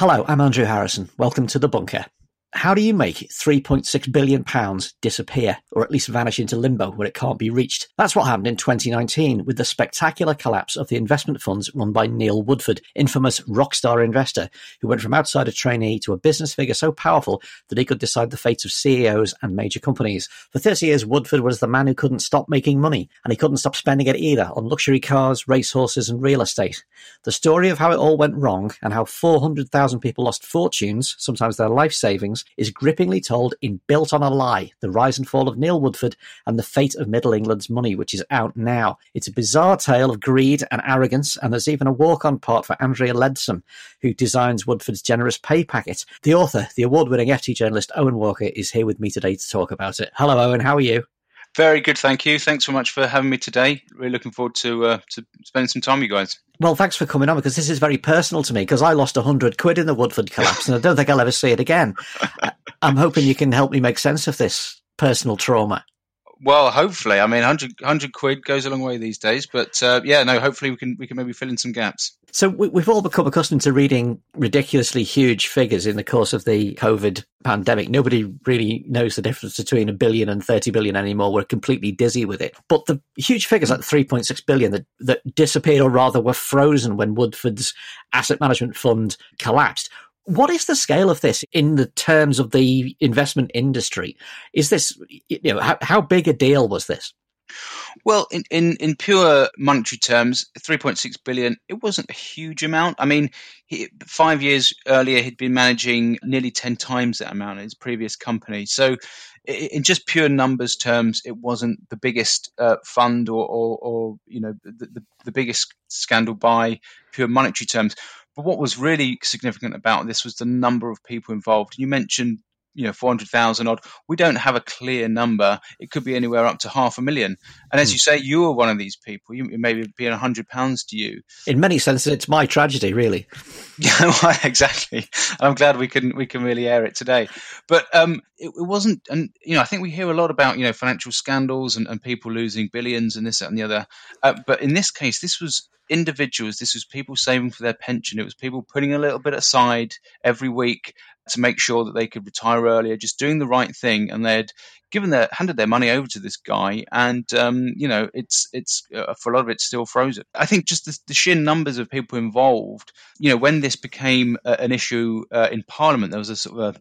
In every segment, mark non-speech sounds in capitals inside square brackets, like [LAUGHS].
Hello, I'm Andrew Harrison. Welcome to The Bunker. How do you make £3.6 billion disappear, or at least vanish into limbo where it can't be reached? That's what happened in 2019 with the spectacular collapse of the investment funds run by Neil Woodford, infamous rock star investor who went from outside a trainee to a business figure so powerful that he could decide the fates of CEOs and major companies. For 30 years, Woodford was the man who couldn't stop making money, and he couldn't stop spending it either on luxury cars, racehorses, and real estate. The story of how it all went wrong and how 400,000 people lost fortunes, sometimes their life savings, is grippingly told in Built on a Lie The Rise and Fall of Neil Woodford and the Fate of Middle England's Money, which is out now. It's a bizarre tale of greed and arrogance, and there's even a walk on part for Andrea Leadsom, who designs Woodford's generous pay packet. The author, the award winning FT journalist Owen Walker, is here with me today to talk about it. Hello, Owen, how are you? Very good, thank you. Thanks so much for having me today. Really looking forward to uh, to spending some time with you guys. Well, thanks for coming on because this is very personal to me because I lost a hundred quid in the Woodford collapse and I don't think I'll ever see it again. [LAUGHS] I'm hoping you can help me make sense of this personal trauma. Well, hopefully. I mean, 100, 100 quid goes a long way these days, but uh, yeah, no. Hopefully, we can we can maybe fill in some gaps. So we, have all become accustomed to reading ridiculously huge figures in the course of the COVID pandemic. Nobody really knows the difference between a billion and 30 billion anymore. We're completely dizzy with it. But the huge figures like 3.6 billion that, that disappeared or rather were frozen when Woodford's asset management fund collapsed what is the scale of this in the terms of the investment industry? Is this, you know, how, how big a deal was this? Well, in, in, in pure monetary terms, 3.6 billion, it wasn't a huge amount. I mean, he, five years earlier, he'd been managing nearly 10 times that amount in his previous company. So, in just pure numbers terms, it wasn't the biggest uh, fund or, or, or, you know, the, the, the biggest scandal by pure monetary terms. But what was really significant about this was the number of people involved. You mentioned you know 400,000 odd we don't have a clear number. It could be anywhere up to half a million. And as hmm. you say you are one of these people. You maybe being 100 pounds to you. In many senses it's my tragedy really. [LAUGHS] Yeah exactly. I'm glad we can we can really air it today. But um it, it, wasn't and you know i think we hear a lot about you know financial scandals and, and people losing billions and this that, and the other. Uh, but in this case this was individuals. This was people saving for their pension. It was people putting a little bit aside every week to make sure that they could retire earlier, just doing the right thing. And they'd given their handed their money over to this guy, and um, you know, it's it's uh, for a lot of it still frozen. I think just the, the, sheer numbers of people involved. You know, when this became uh, an issue uh, in Parliament, there was a sort of a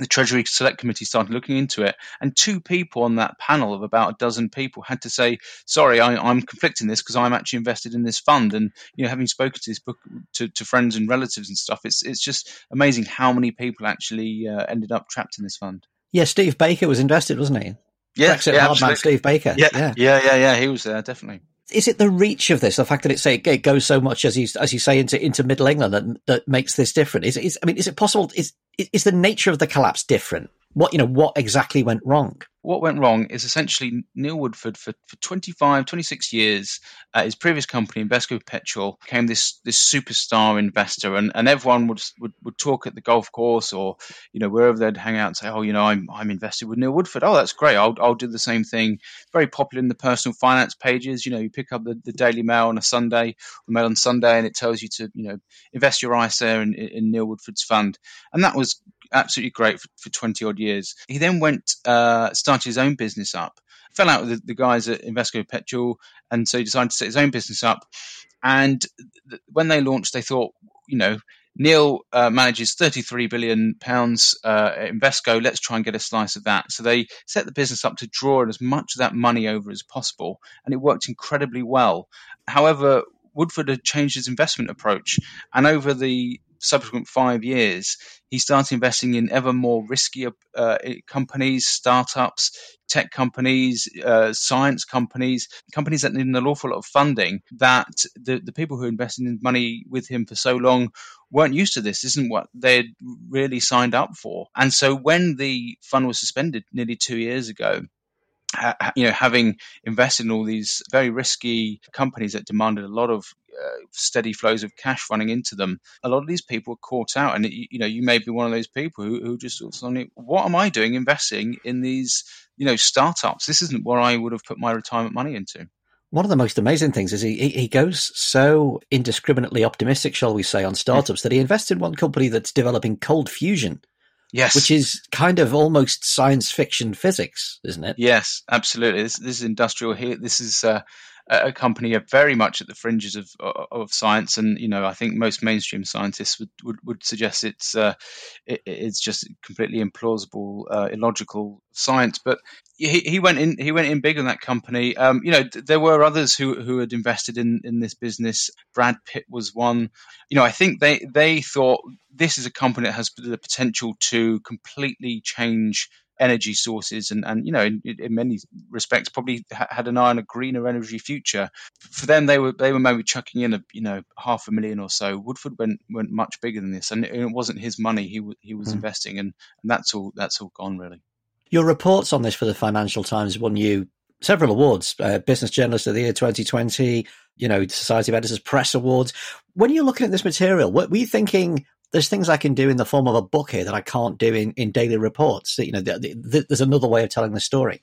the Treasury Select Committee started looking into it, and two people on that panel of about a dozen people had to say, "Sorry, I, am conflicting this because I'm actually invested in this fund." And you know, having spoken to this book to, to friends and relatives and stuff, it's it's just amazing how many people actually uh, ended up trapped in this fund. Yeah, Steve Baker was invested, wasn't he? Yeah, Brexit yeah, hard man Steve Baker. Yeah, yeah, yeah, yeah, yeah. He was there definitely is it the reach of this, the fact that it say it goes so much as you as you say into into Middle England that that makes this different? Is is I mean, is it possible? Is is the nature of the collapse different? What you know, what exactly went wrong? What went wrong is essentially Neil Woodford for, for 25, 26 years at his previous company, Invesco Perpetual, became this this superstar investor, and, and everyone would, would would talk at the golf course or you know wherever they'd hang out and say, oh, you know, I'm I'm invested with Neil Woodford. Oh, that's great. I'll I'll do the same thing. Very popular in the personal finance pages. You know, you pick up the, the Daily Mail on a Sunday, the Mail on Sunday, and it tells you to you know invest your ISA in, in Neil Woodford's fund, and that was absolutely great for, for 20 odd years. He then went, uh, started his own business up, fell out with the, the guys at Invesco Perpetual, and so he decided to set his own business up. And th- when they launched, they thought, you know, Neil uh, manages 33 billion pounds uh, at Invesco. Let's try and get a slice of that. So they set the business up to draw as much of that money over as possible, and it worked incredibly well. However, Woodford had changed his investment approach, and over the subsequent five years, he started investing in ever more riskier uh, companies, startups, tech companies, uh, science companies, companies that need an awful lot of funding. That the, the people who invested in money with him for so long weren't used to this. Isn't what they'd really signed up for. And so when the fund was suspended nearly two years ago, you know, having invested in all these very risky companies that demanded a lot of uh, steady flows of cash running into them, a lot of these people are caught out. And you know, you may be one of those people who, who just suddenly, what am I doing investing in these, you know, startups? This isn't where I would have put my retirement money into. One of the most amazing things is he, he goes so indiscriminately optimistic, shall we say, on startups that he invests in one company that's developing cold fusion. Yes. Which is kind of almost science fiction physics, isn't it? Yes, absolutely. This, this is industrial heat. This is uh, a company very much at the fringes of of science, and you know I think most mainstream scientists would would, would suggest it's uh, it, it's just completely implausible, uh, illogical science. But he, he went in he went in big on that company. Um, you know there were others who who had invested in in this business. Brad Pitt was one. You know I think they they thought this is a company that has the potential to completely change energy sources and, and you know in, in many respects probably had an eye on a greener energy future. For them they were they were maybe chucking in a you know half a million or so. Woodford went went much bigger than this and it wasn't his money he he was mm. investing and and that's all that's all gone really. Your reports on this for the financial times won you several awards uh, business journalist of the year 2020 you know society of editors press awards. When you're looking at this material what were you thinking there's things I can do in the form of a book here that I can't do in, in daily reports. You know, the, the, there's another way of telling the story.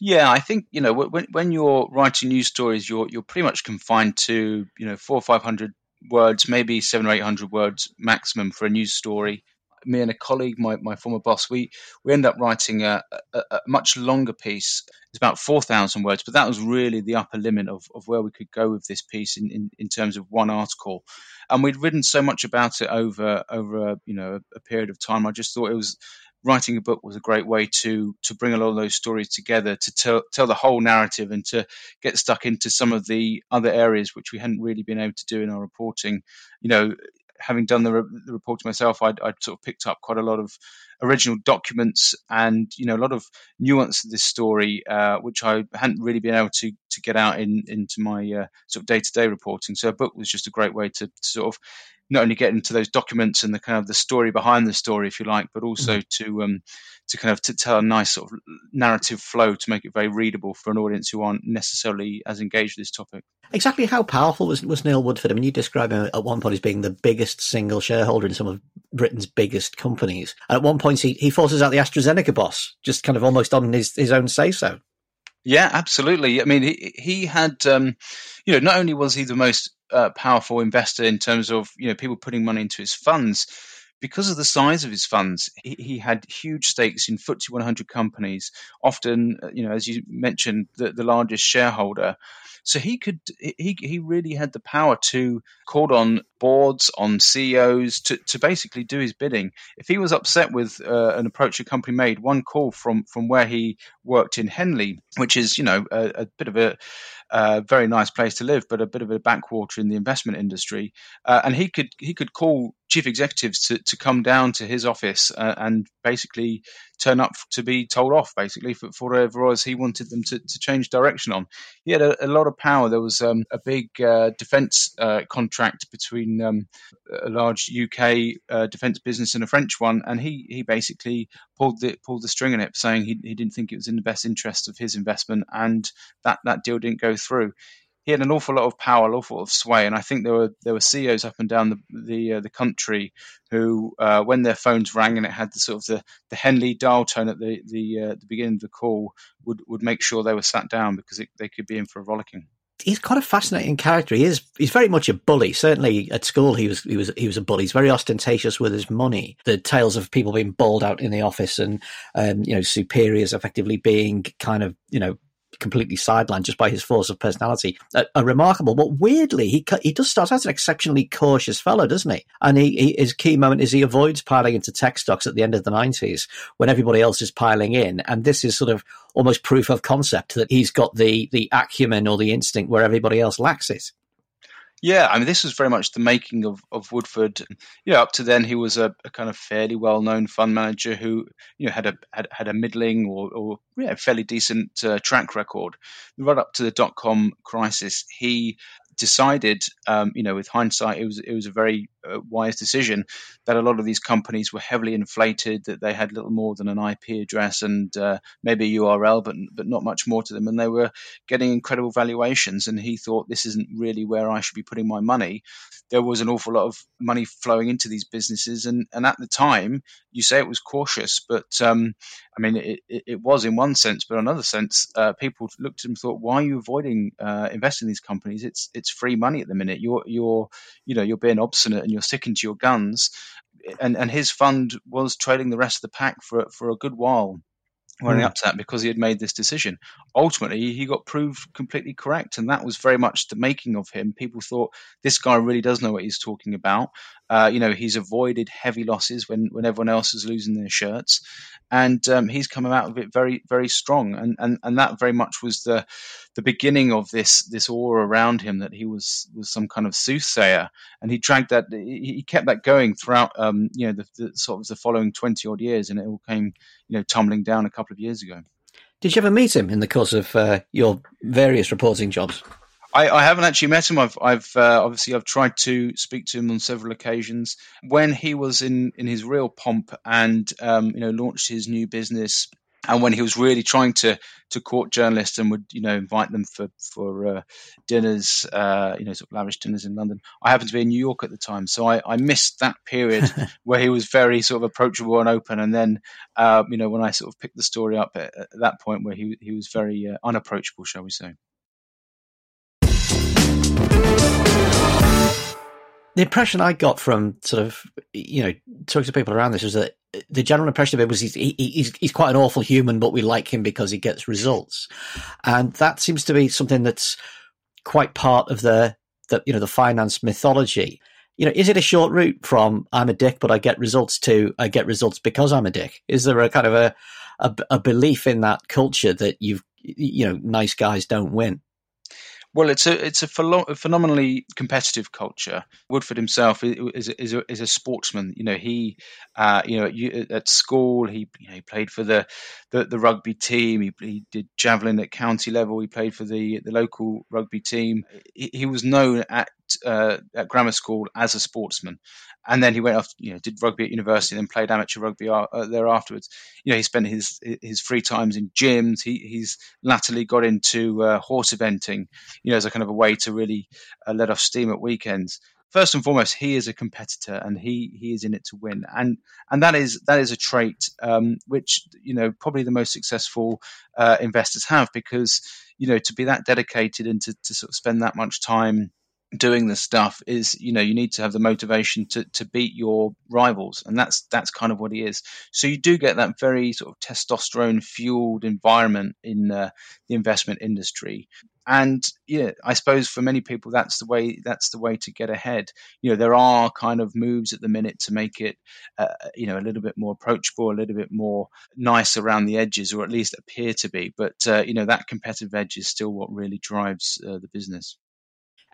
Yeah, I think you know when when you're writing news stories, you're you're pretty much confined to you know four or five hundred words, maybe seven or eight hundred words maximum for a news story. Me and a colleague, my, my former boss, we we end up writing a, a, a much longer piece. It's about four thousand words, but that was really the upper limit of, of where we could go with this piece in, in, in terms of one article and we'd written so much about it over over a, you know a period of time. I just thought it was writing a book was a great way to to bring a lot of those stories together to tell tell the whole narrative and to get stuck into some of the other areas which we hadn't really been able to do in our reporting. You know, having done the, re- the reporting myself, I'd, I'd, sort of picked up quite a lot of original documents and you know a lot of nuance of this story, uh, which I hadn't really been able to to get out in into my uh, sort of day to day reporting. So a book was just a great way to, to, sort of not only get into those documents and the kind of the story behind the story, if you like, but also mm-hmm. to um, to kind of to tell a nice sort of narrative flow to make it very readable for an audience who aren't necessarily as engaged with this topic. Exactly how powerful was, was Neil Woodford? I mean, you describe him at one point as being the biggest single shareholder in some of Britain's biggest companies. And at one point, he, he forces out the AstraZeneca boss, just kind of almost on his, his own say so. Yeah, absolutely. I mean, he, he had, um, you know, not only was he the most uh, powerful investor in terms of, you know, people putting money into his funds, because of the size of his funds, he, he, had huge stakes in FTSE 100 companies, often, uh, you know, as you mentioned, the, the largest shareholder. So he could he he really had the power to call on boards, on CEOs to, to basically do his bidding. If he was upset with uh, an approach a company made, one call from from where he worked in Henley, which is you know a, a bit of a very nice place to live, but a bit of a backwater in the investment industry. Uh, and he could he could call chief executives to, to come down to his office uh, and basically turn up to be told off, basically for, for whatever was he wanted them to, to change direction on. He had a, a lot of power. There was um, a big uh, defence uh, contract between um, a large UK uh, defence business and a French one, and he he basically pulled the pulled the string on it, saying he, he didn't think it was in the best interest of his investment, and that that deal didn't go through. He had an awful lot of power, an awful lot of sway, and I think there were there were CEOs up and down the the, uh, the country who, uh, when their phones rang and it had the sort of the, the Henley dial tone at the the, uh, the beginning of the call, would would make sure they were sat down because it, they could be in for a rollicking he's quite a fascinating character. He is he's very much a bully. Certainly at school he was he was he was a bully. He's very ostentatious with his money. The tales of people being bawled out in the office and um, you know superiors effectively being kind of you know completely sidelined just by his force of personality are, are remarkable. But weirdly, he he does start as an exceptionally cautious fellow, doesn't he? And he, he, his key moment is he avoids piling into tech stocks at the end of the nineties when everybody else is piling in, and this is sort of almost proof of concept that he's got the the acumen or the instinct where everybody else lacks it. Yeah, I mean, this was very much the making of, of Woodford. You know, up to then, he was a, a kind of fairly well known fund manager who, you know, had a had, had a middling or, or yeah, fairly decent uh, track record. Right up to the dot com crisis, he decided, um, you know, with hindsight, it was it was a very wise decision that a lot of these companies were heavily inflated, that they had little more than an IP address and uh, maybe a URL, but but not much more to them, and they were getting incredible valuations. And he thought this isn't really where I should be putting my money. There was an awful lot of money flowing into these businesses, and and at the time, you say it was cautious, but um, I mean, it, it, it, was in one sense, but in another sense, uh, people looked at him and thought, "Why are you avoiding uh, investing in these companies? It's it's free money at the minute. You're you're you know you're being obstinate and you're sticking to your guns." And and his fund was trailing the rest of the pack for for a good while running mm. up to that because he had made this decision. Ultimately, he got proved completely correct, and that was very much the making of him. People thought this guy really does know what he's talking about. Uh, you know, he's avoided heavy losses when, when everyone else is losing their shirts, and um, he's coming out of it very very strong. And, and and that very much was the the beginning of this this aura around him that he was was some kind of soothsayer, and he dragged that he kept that going throughout um, you know the, the, sort of the following twenty odd years, and it all came you know tumbling down a couple of years ago. Did you ever meet him in the course of uh, your various reporting jobs? I, I, haven't actually met him. I've, I've uh, obviously I've tried to speak to him on several occasions. When he was in, in his real pomp and um, you know launched his new business and when he was really trying to to court journalists and would you know invite them for for uh, dinners, uh, you know, sort of lavish dinners in London. I happened to be in New York at the time, so I, I missed that period [LAUGHS] where he was very sort of approachable and open. And then, uh, you know, when I sort of picked the story up at, at that point where he he was very uh, unapproachable, shall we say. the impression I got from sort of you know talking to people around this was that the general impression of it was he's he, he's he's quite an awful human, but we like him because he gets results, and that seems to be something that's quite part of the the you know the finance mythology. You know, is it a short route from I'm a dick, but I get results to I get results because I'm a dick? Is there a kind of a a, a belief in that culture that you've you know nice guys don't win? Well, it's a it's a, phenomenally competitive culture. Woodford himself is is a, is a sportsman. You know, he uh, you know at school he you know, he played for the, the, the rugby team. He, he, did javelin at county level. He played for the the local rugby team. He, he was known at uh, at grammar school as a sportsman, and then he went off, you know, did rugby at university, and then played amateur rugby uh, there afterwards. You know, he spent his his free times in gyms. He he's latterly got into uh, horse eventing, you know, as a kind of a way to really uh, let off steam at weekends. First and foremost, he is a competitor, and he he is in it to win, and and that is that is a trait um, which you know probably the most successful uh, investors have because you know to be that dedicated and to, to sort of spend that much time doing this stuff is you know you need to have the motivation to to beat your rivals and that's that's kind of what he is. So you do get that very sort of testosterone fueled environment in uh, the investment industry. And yeah i suppose for many people that's the way that's the way to get ahead. You know there are kind of moves at the minute to make it uh, you know a little bit more approachable a little bit more nice around the edges or at least appear to be. But uh, you know that competitive edge is still what really drives uh, the business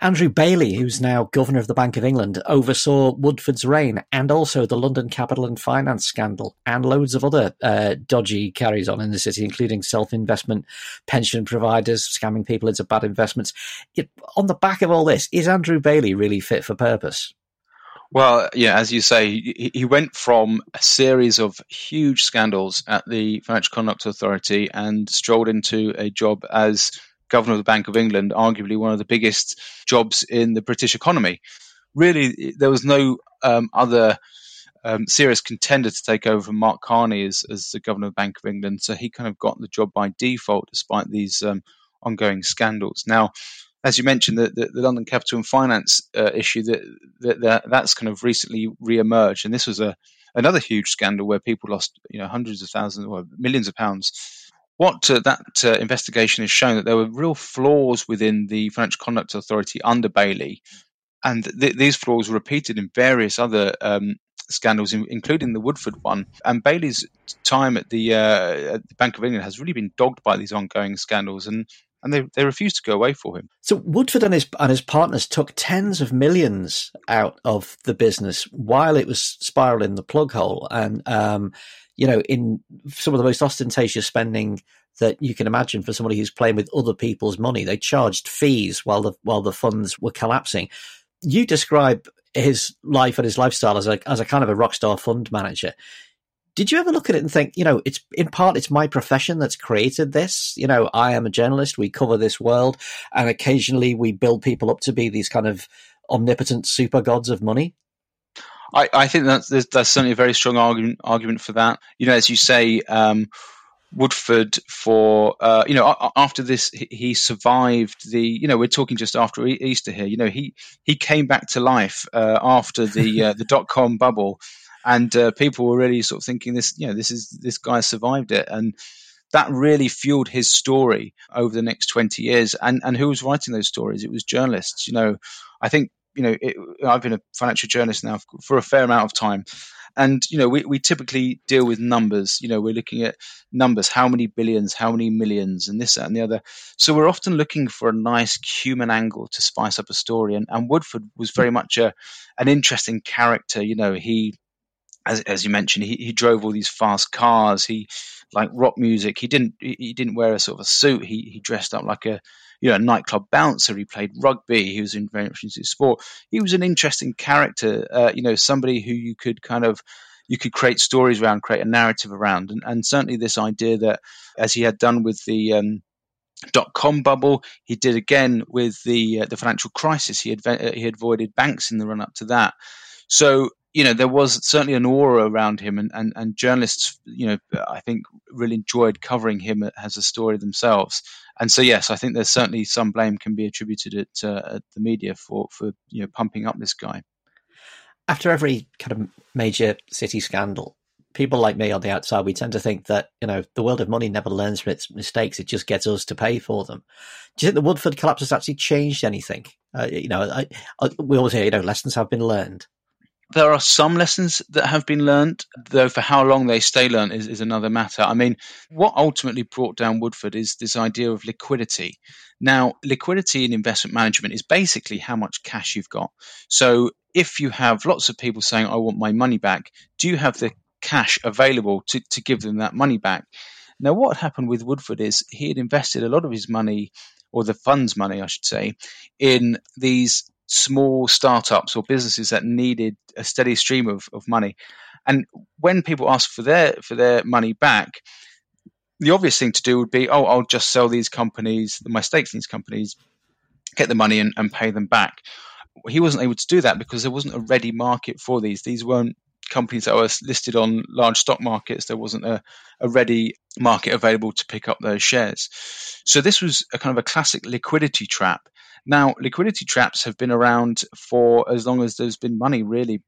Andrew Bailey, who's now governor of the Bank of England, oversaw Woodford's reign and also the London Capital and Finance scandal and loads of other uh, dodgy carries on in the city, including self investment pension providers scamming people into bad investments. It, on the back of all this, is Andrew Bailey really fit for purpose? Well, yeah, as you say, he, he went from a series of huge scandals at the Financial Conduct Authority and strolled into a job as governor of the Bank of England, arguably one of the biggest jobs in the British economy. Really, there was no um, other um, serious contender to take over from Mark Carney as, as the governor of the Bank of England. So he kind of got the job by default, despite these um, ongoing scandals. Now, as you mentioned, the, the, the London Capital and Finance uh, issue that, that, that, that's kind of recently re-emerged, and this was a another huge scandal where people lost you know hundreds of thousands or millions of pounds what uh, that uh, investigation has shown that there were real flaws within the Financial Conduct Authority under Bailey, and th- these flaws were repeated in various other um, scandals, in- including the Woodford one. And Bailey's time at the, uh, at the Bank of England has really been dogged by these ongoing scandals, and and they they refused to go away for him. So Woodford and his and his partners took tens of millions out of the business while it was spiraling the plug hole, and um, you know, in some of the most ostentatious spending that you can imagine for somebody who's playing with other people's money. They charged fees while the while the funds were collapsing. You describe his life and his lifestyle as a as a kind of a rock star fund manager. Did you ever look at it and think, you know, it's in part it's my profession that's created this. You know, I am a journalist. We cover this world, and occasionally we build people up to be these kind of omnipotent super gods of money. I, I think that's that's certainly a very strong argument argument for that. You know, as you say, um, Woodford for uh, you know after this he survived the you know we're talking just after Easter here. You know he he came back to life uh, after the uh, the dot com bubble, and uh, people were really sort of thinking this you know this is this guy survived it. And that really fueled his story over the next 20 years. And and who was writing those stories? It was journalists. You know i think you know, it, I've been a financial journalist now for a fair amount of time. And, you know, we, we typically deal with numbers. You know, we're looking at numbers, how many billions, how many millions, and this, that, and the other. So we're often looking for a nice human angle to spice up a story. And, and Woodford was very much a, an interesting character. You know, he, as, as you mentioned, he, he drove all these fast cars. He like rock music. He didn't he didn't wear a sort of a suit. He he dressed up like a you know a nightclub bouncer. He played rugby. He was in very much into sport. He was an interesting character. Uh, you know, somebody who you could kind of you could create stories around, create a narrative around, and, and certainly this idea that as he had done with the um, dot com bubble. He did again with the uh, the financial crisis. He had he had avoided banks in the run up to that. So you know, there was certainly an aura around him, and, and, and journalists, you know, I think really enjoyed covering him as a story themselves. And so, yes, I think there's certainly some blame can be attributed at, uh, the media for, for you know pumping up this guy. After every kind of major city scandal, people like me on the outside, we tend to think that you know the world of money never learns from its mistakes; it just gets us to pay for them. Do you think the Woodford collapse has actually changed anything? Uh, you know, I, I, we always hear you know lessons have been learned there are some lessons that have been learned, though for how long they stay learned is, is another matter. I mean, what ultimately brought down Woodford is this idea of liquidity. Now, liquidity in investment management is basically how much cash you've got. So, if you have lots of people saying, I want my money back, do you have the cash available to, to give them that money back? Now, what happened with Woodford is he had invested a lot of his money, or the fund's money, I should say, in these small startups or businesses that needed a steady stream of, of money. And when people ask for their for their money back, the obvious thing to do would be, oh, I'll just sell these companies, my stakes in these companies, get the money and, and pay them back. He wasn't able to do that because there wasn't a ready market for these. These weren't companies that were listed on large stock markets. There wasn't a, a ready market available to pick up those shares. So this was a kind of a classic liquidity trap now, liquidity traps have been around for as long as there's been money, really.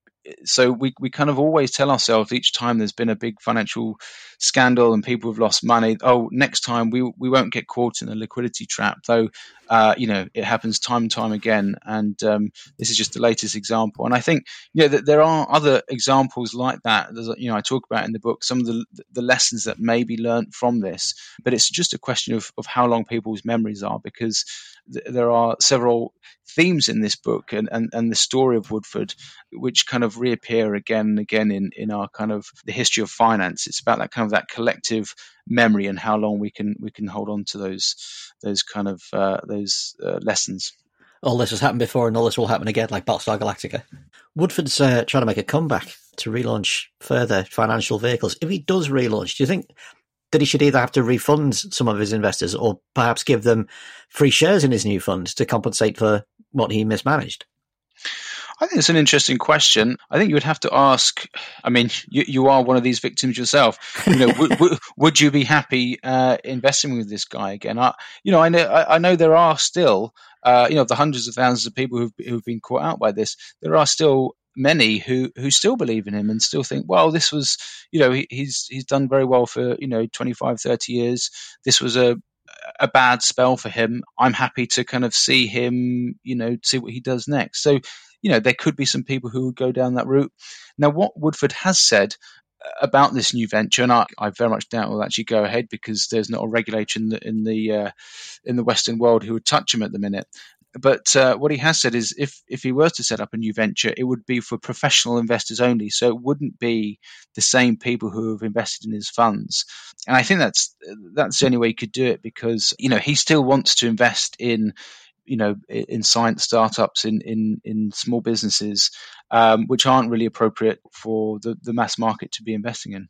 So we, we kind of always tell ourselves each time there's been a big financial scandal and people have lost money, oh, next time we, we won't get caught in a liquidity trap. Though, uh, you know, it happens time and time again. And um, this is just the latest example. And I think, you know, that there are other examples like that. There's, you know, I talk about in the book some of the, the lessons that may be learned from this. But it's just a question of, of how long people's memories are because there are several themes in this book and, and, and the story of Woodford, which kind of reappear again and again in, in our kind of the history of finance. It's about that kind of that collective memory and how long we can we can hold on to those those kind of uh, those uh, lessons. All this has happened before, and all this will happen again, like Battlestar Galactica. Woodford's uh, trying to make a comeback to relaunch further financial vehicles. If he does relaunch, do you think that he should either have to refund some of his investors or perhaps give them free shares in his new fund to compensate for what he mismanaged? I think it's an interesting question. I think you would have to ask. I mean, you, you are one of these victims yourself. You know, w- [LAUGHS] would you be happy uh, investing with this guy again? I, you know, I know, I, I know there are still, uh, you know, the hundreds of thousands of people who've, who've been caught out by this. There are still many who who still believe in him and still think well this was you know he, he's he's done very well for you know 25 30 years. This was a a bad spell for him. I'm happy to kind of see him you know see what he does next. So you know there could be some people who would go down that route. Now what woodford has said about this new venture, and I, I, very much doubt will actually go ahead because there's not a regulator in the in the uh, in the Western world who would touch him at the minute. But uh, what he has said is, if if he were to set up a new venture, it would be for professional investors only. So it wouldn't be the same people who have invested in his funds. And I think that's that's the only way he could do it because you know he still wants to invest in you know, in science startups, in in in small businesses, um, which aren't really appropriate for the the mass market to be investing in.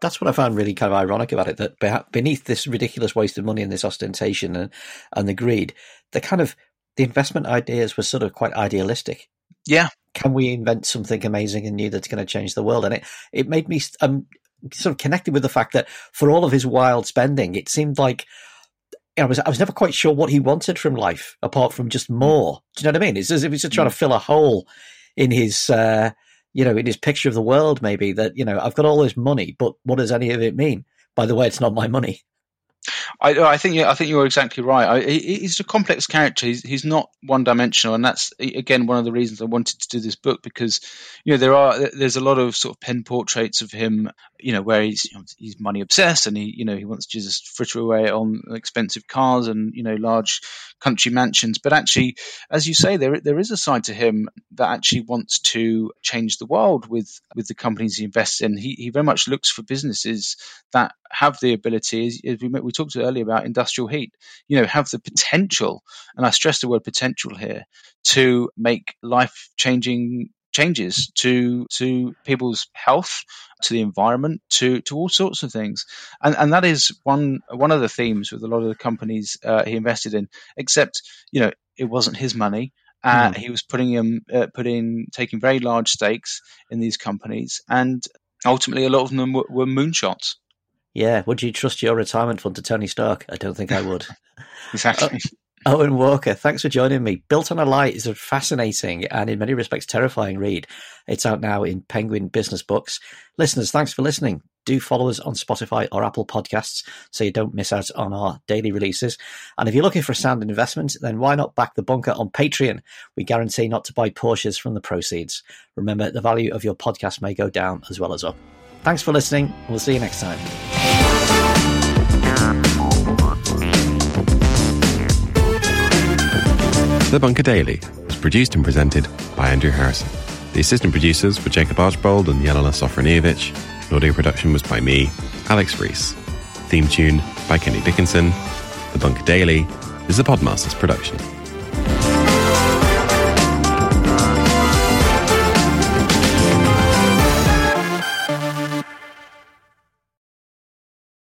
That's what I found really kind of ironic about it. That beneath this ridiculous waste of money and this ostentation and and the greed, the kind of the investment ideas were sort of quite idealistic. Yeah. Can we invent something amazing and new that's going to change the world? And it, it made me um, sort of connected with the fact that for all of his wild spending, it seemed like I was I was never quite sure what he wanted from life apart from just more. Do you know what I mean? It's as if he's just trying to mm. fill a hole in his uh, you know in his picture of the world. Maybe that you know I've got all this money, but what does any of it mean? By the way, it's not my money. I, I think I think you're exactly right. I, he's a complex character. He's, he's not one dimensional, and that's again one of the reasons I wanted to do this book because you know there are there's a lot of sort of pen portraits of him, you know, where he's you know, he's money obsessed and he you know he wants to just fritter away on expensive cars and you know large country mansions. But actually, as you say, there there is a side to him that actually wants to change the world with with the companies he invests in. He he very much looks for businesses that have the ability, as we, we talked earlier about industrial heat, you know, have the potential, and I stress the word potential here, to make life changing changes to to people's health, to the environment, to to all sorts of things, and and that is one one of the themes with a lot of the companies uh, he invested in. Except you know it wasn't his money. Uh, mm. He was putting him uh, putting taking very large stakes in these companies, and ultimately a lot of them were, were moonshots. Yeah, would you trust your retirement fund to Tony Stark? I don't think I would. [LAUGHS] exactly. Owen Walker, thanks for joining me. Built on a Lie is a fascinating and in many respects terrifying read. It's out now in Penguin Business Books. Listeners, thanks for listening. Do follow us on Spotify or Apple Podcasts so you don't miss out on our daily releases. And if you're looking for a sound investment, then why not back the bunker on Patreon? We guarantee not to buy Porsches from the proceeds. Remember, the value of your podcast may go down as well as up. Thanks for listening. We'll see you next time. The Bunker Daily was produced and presented by Andrew Harrison. The assistant producers were Jacob Archbold and Jelena Sofronijevic. Audio production was by me, Alex Rees. Theme tune by Kenny Dickinson. The Bunker Daily is a Podmasters production.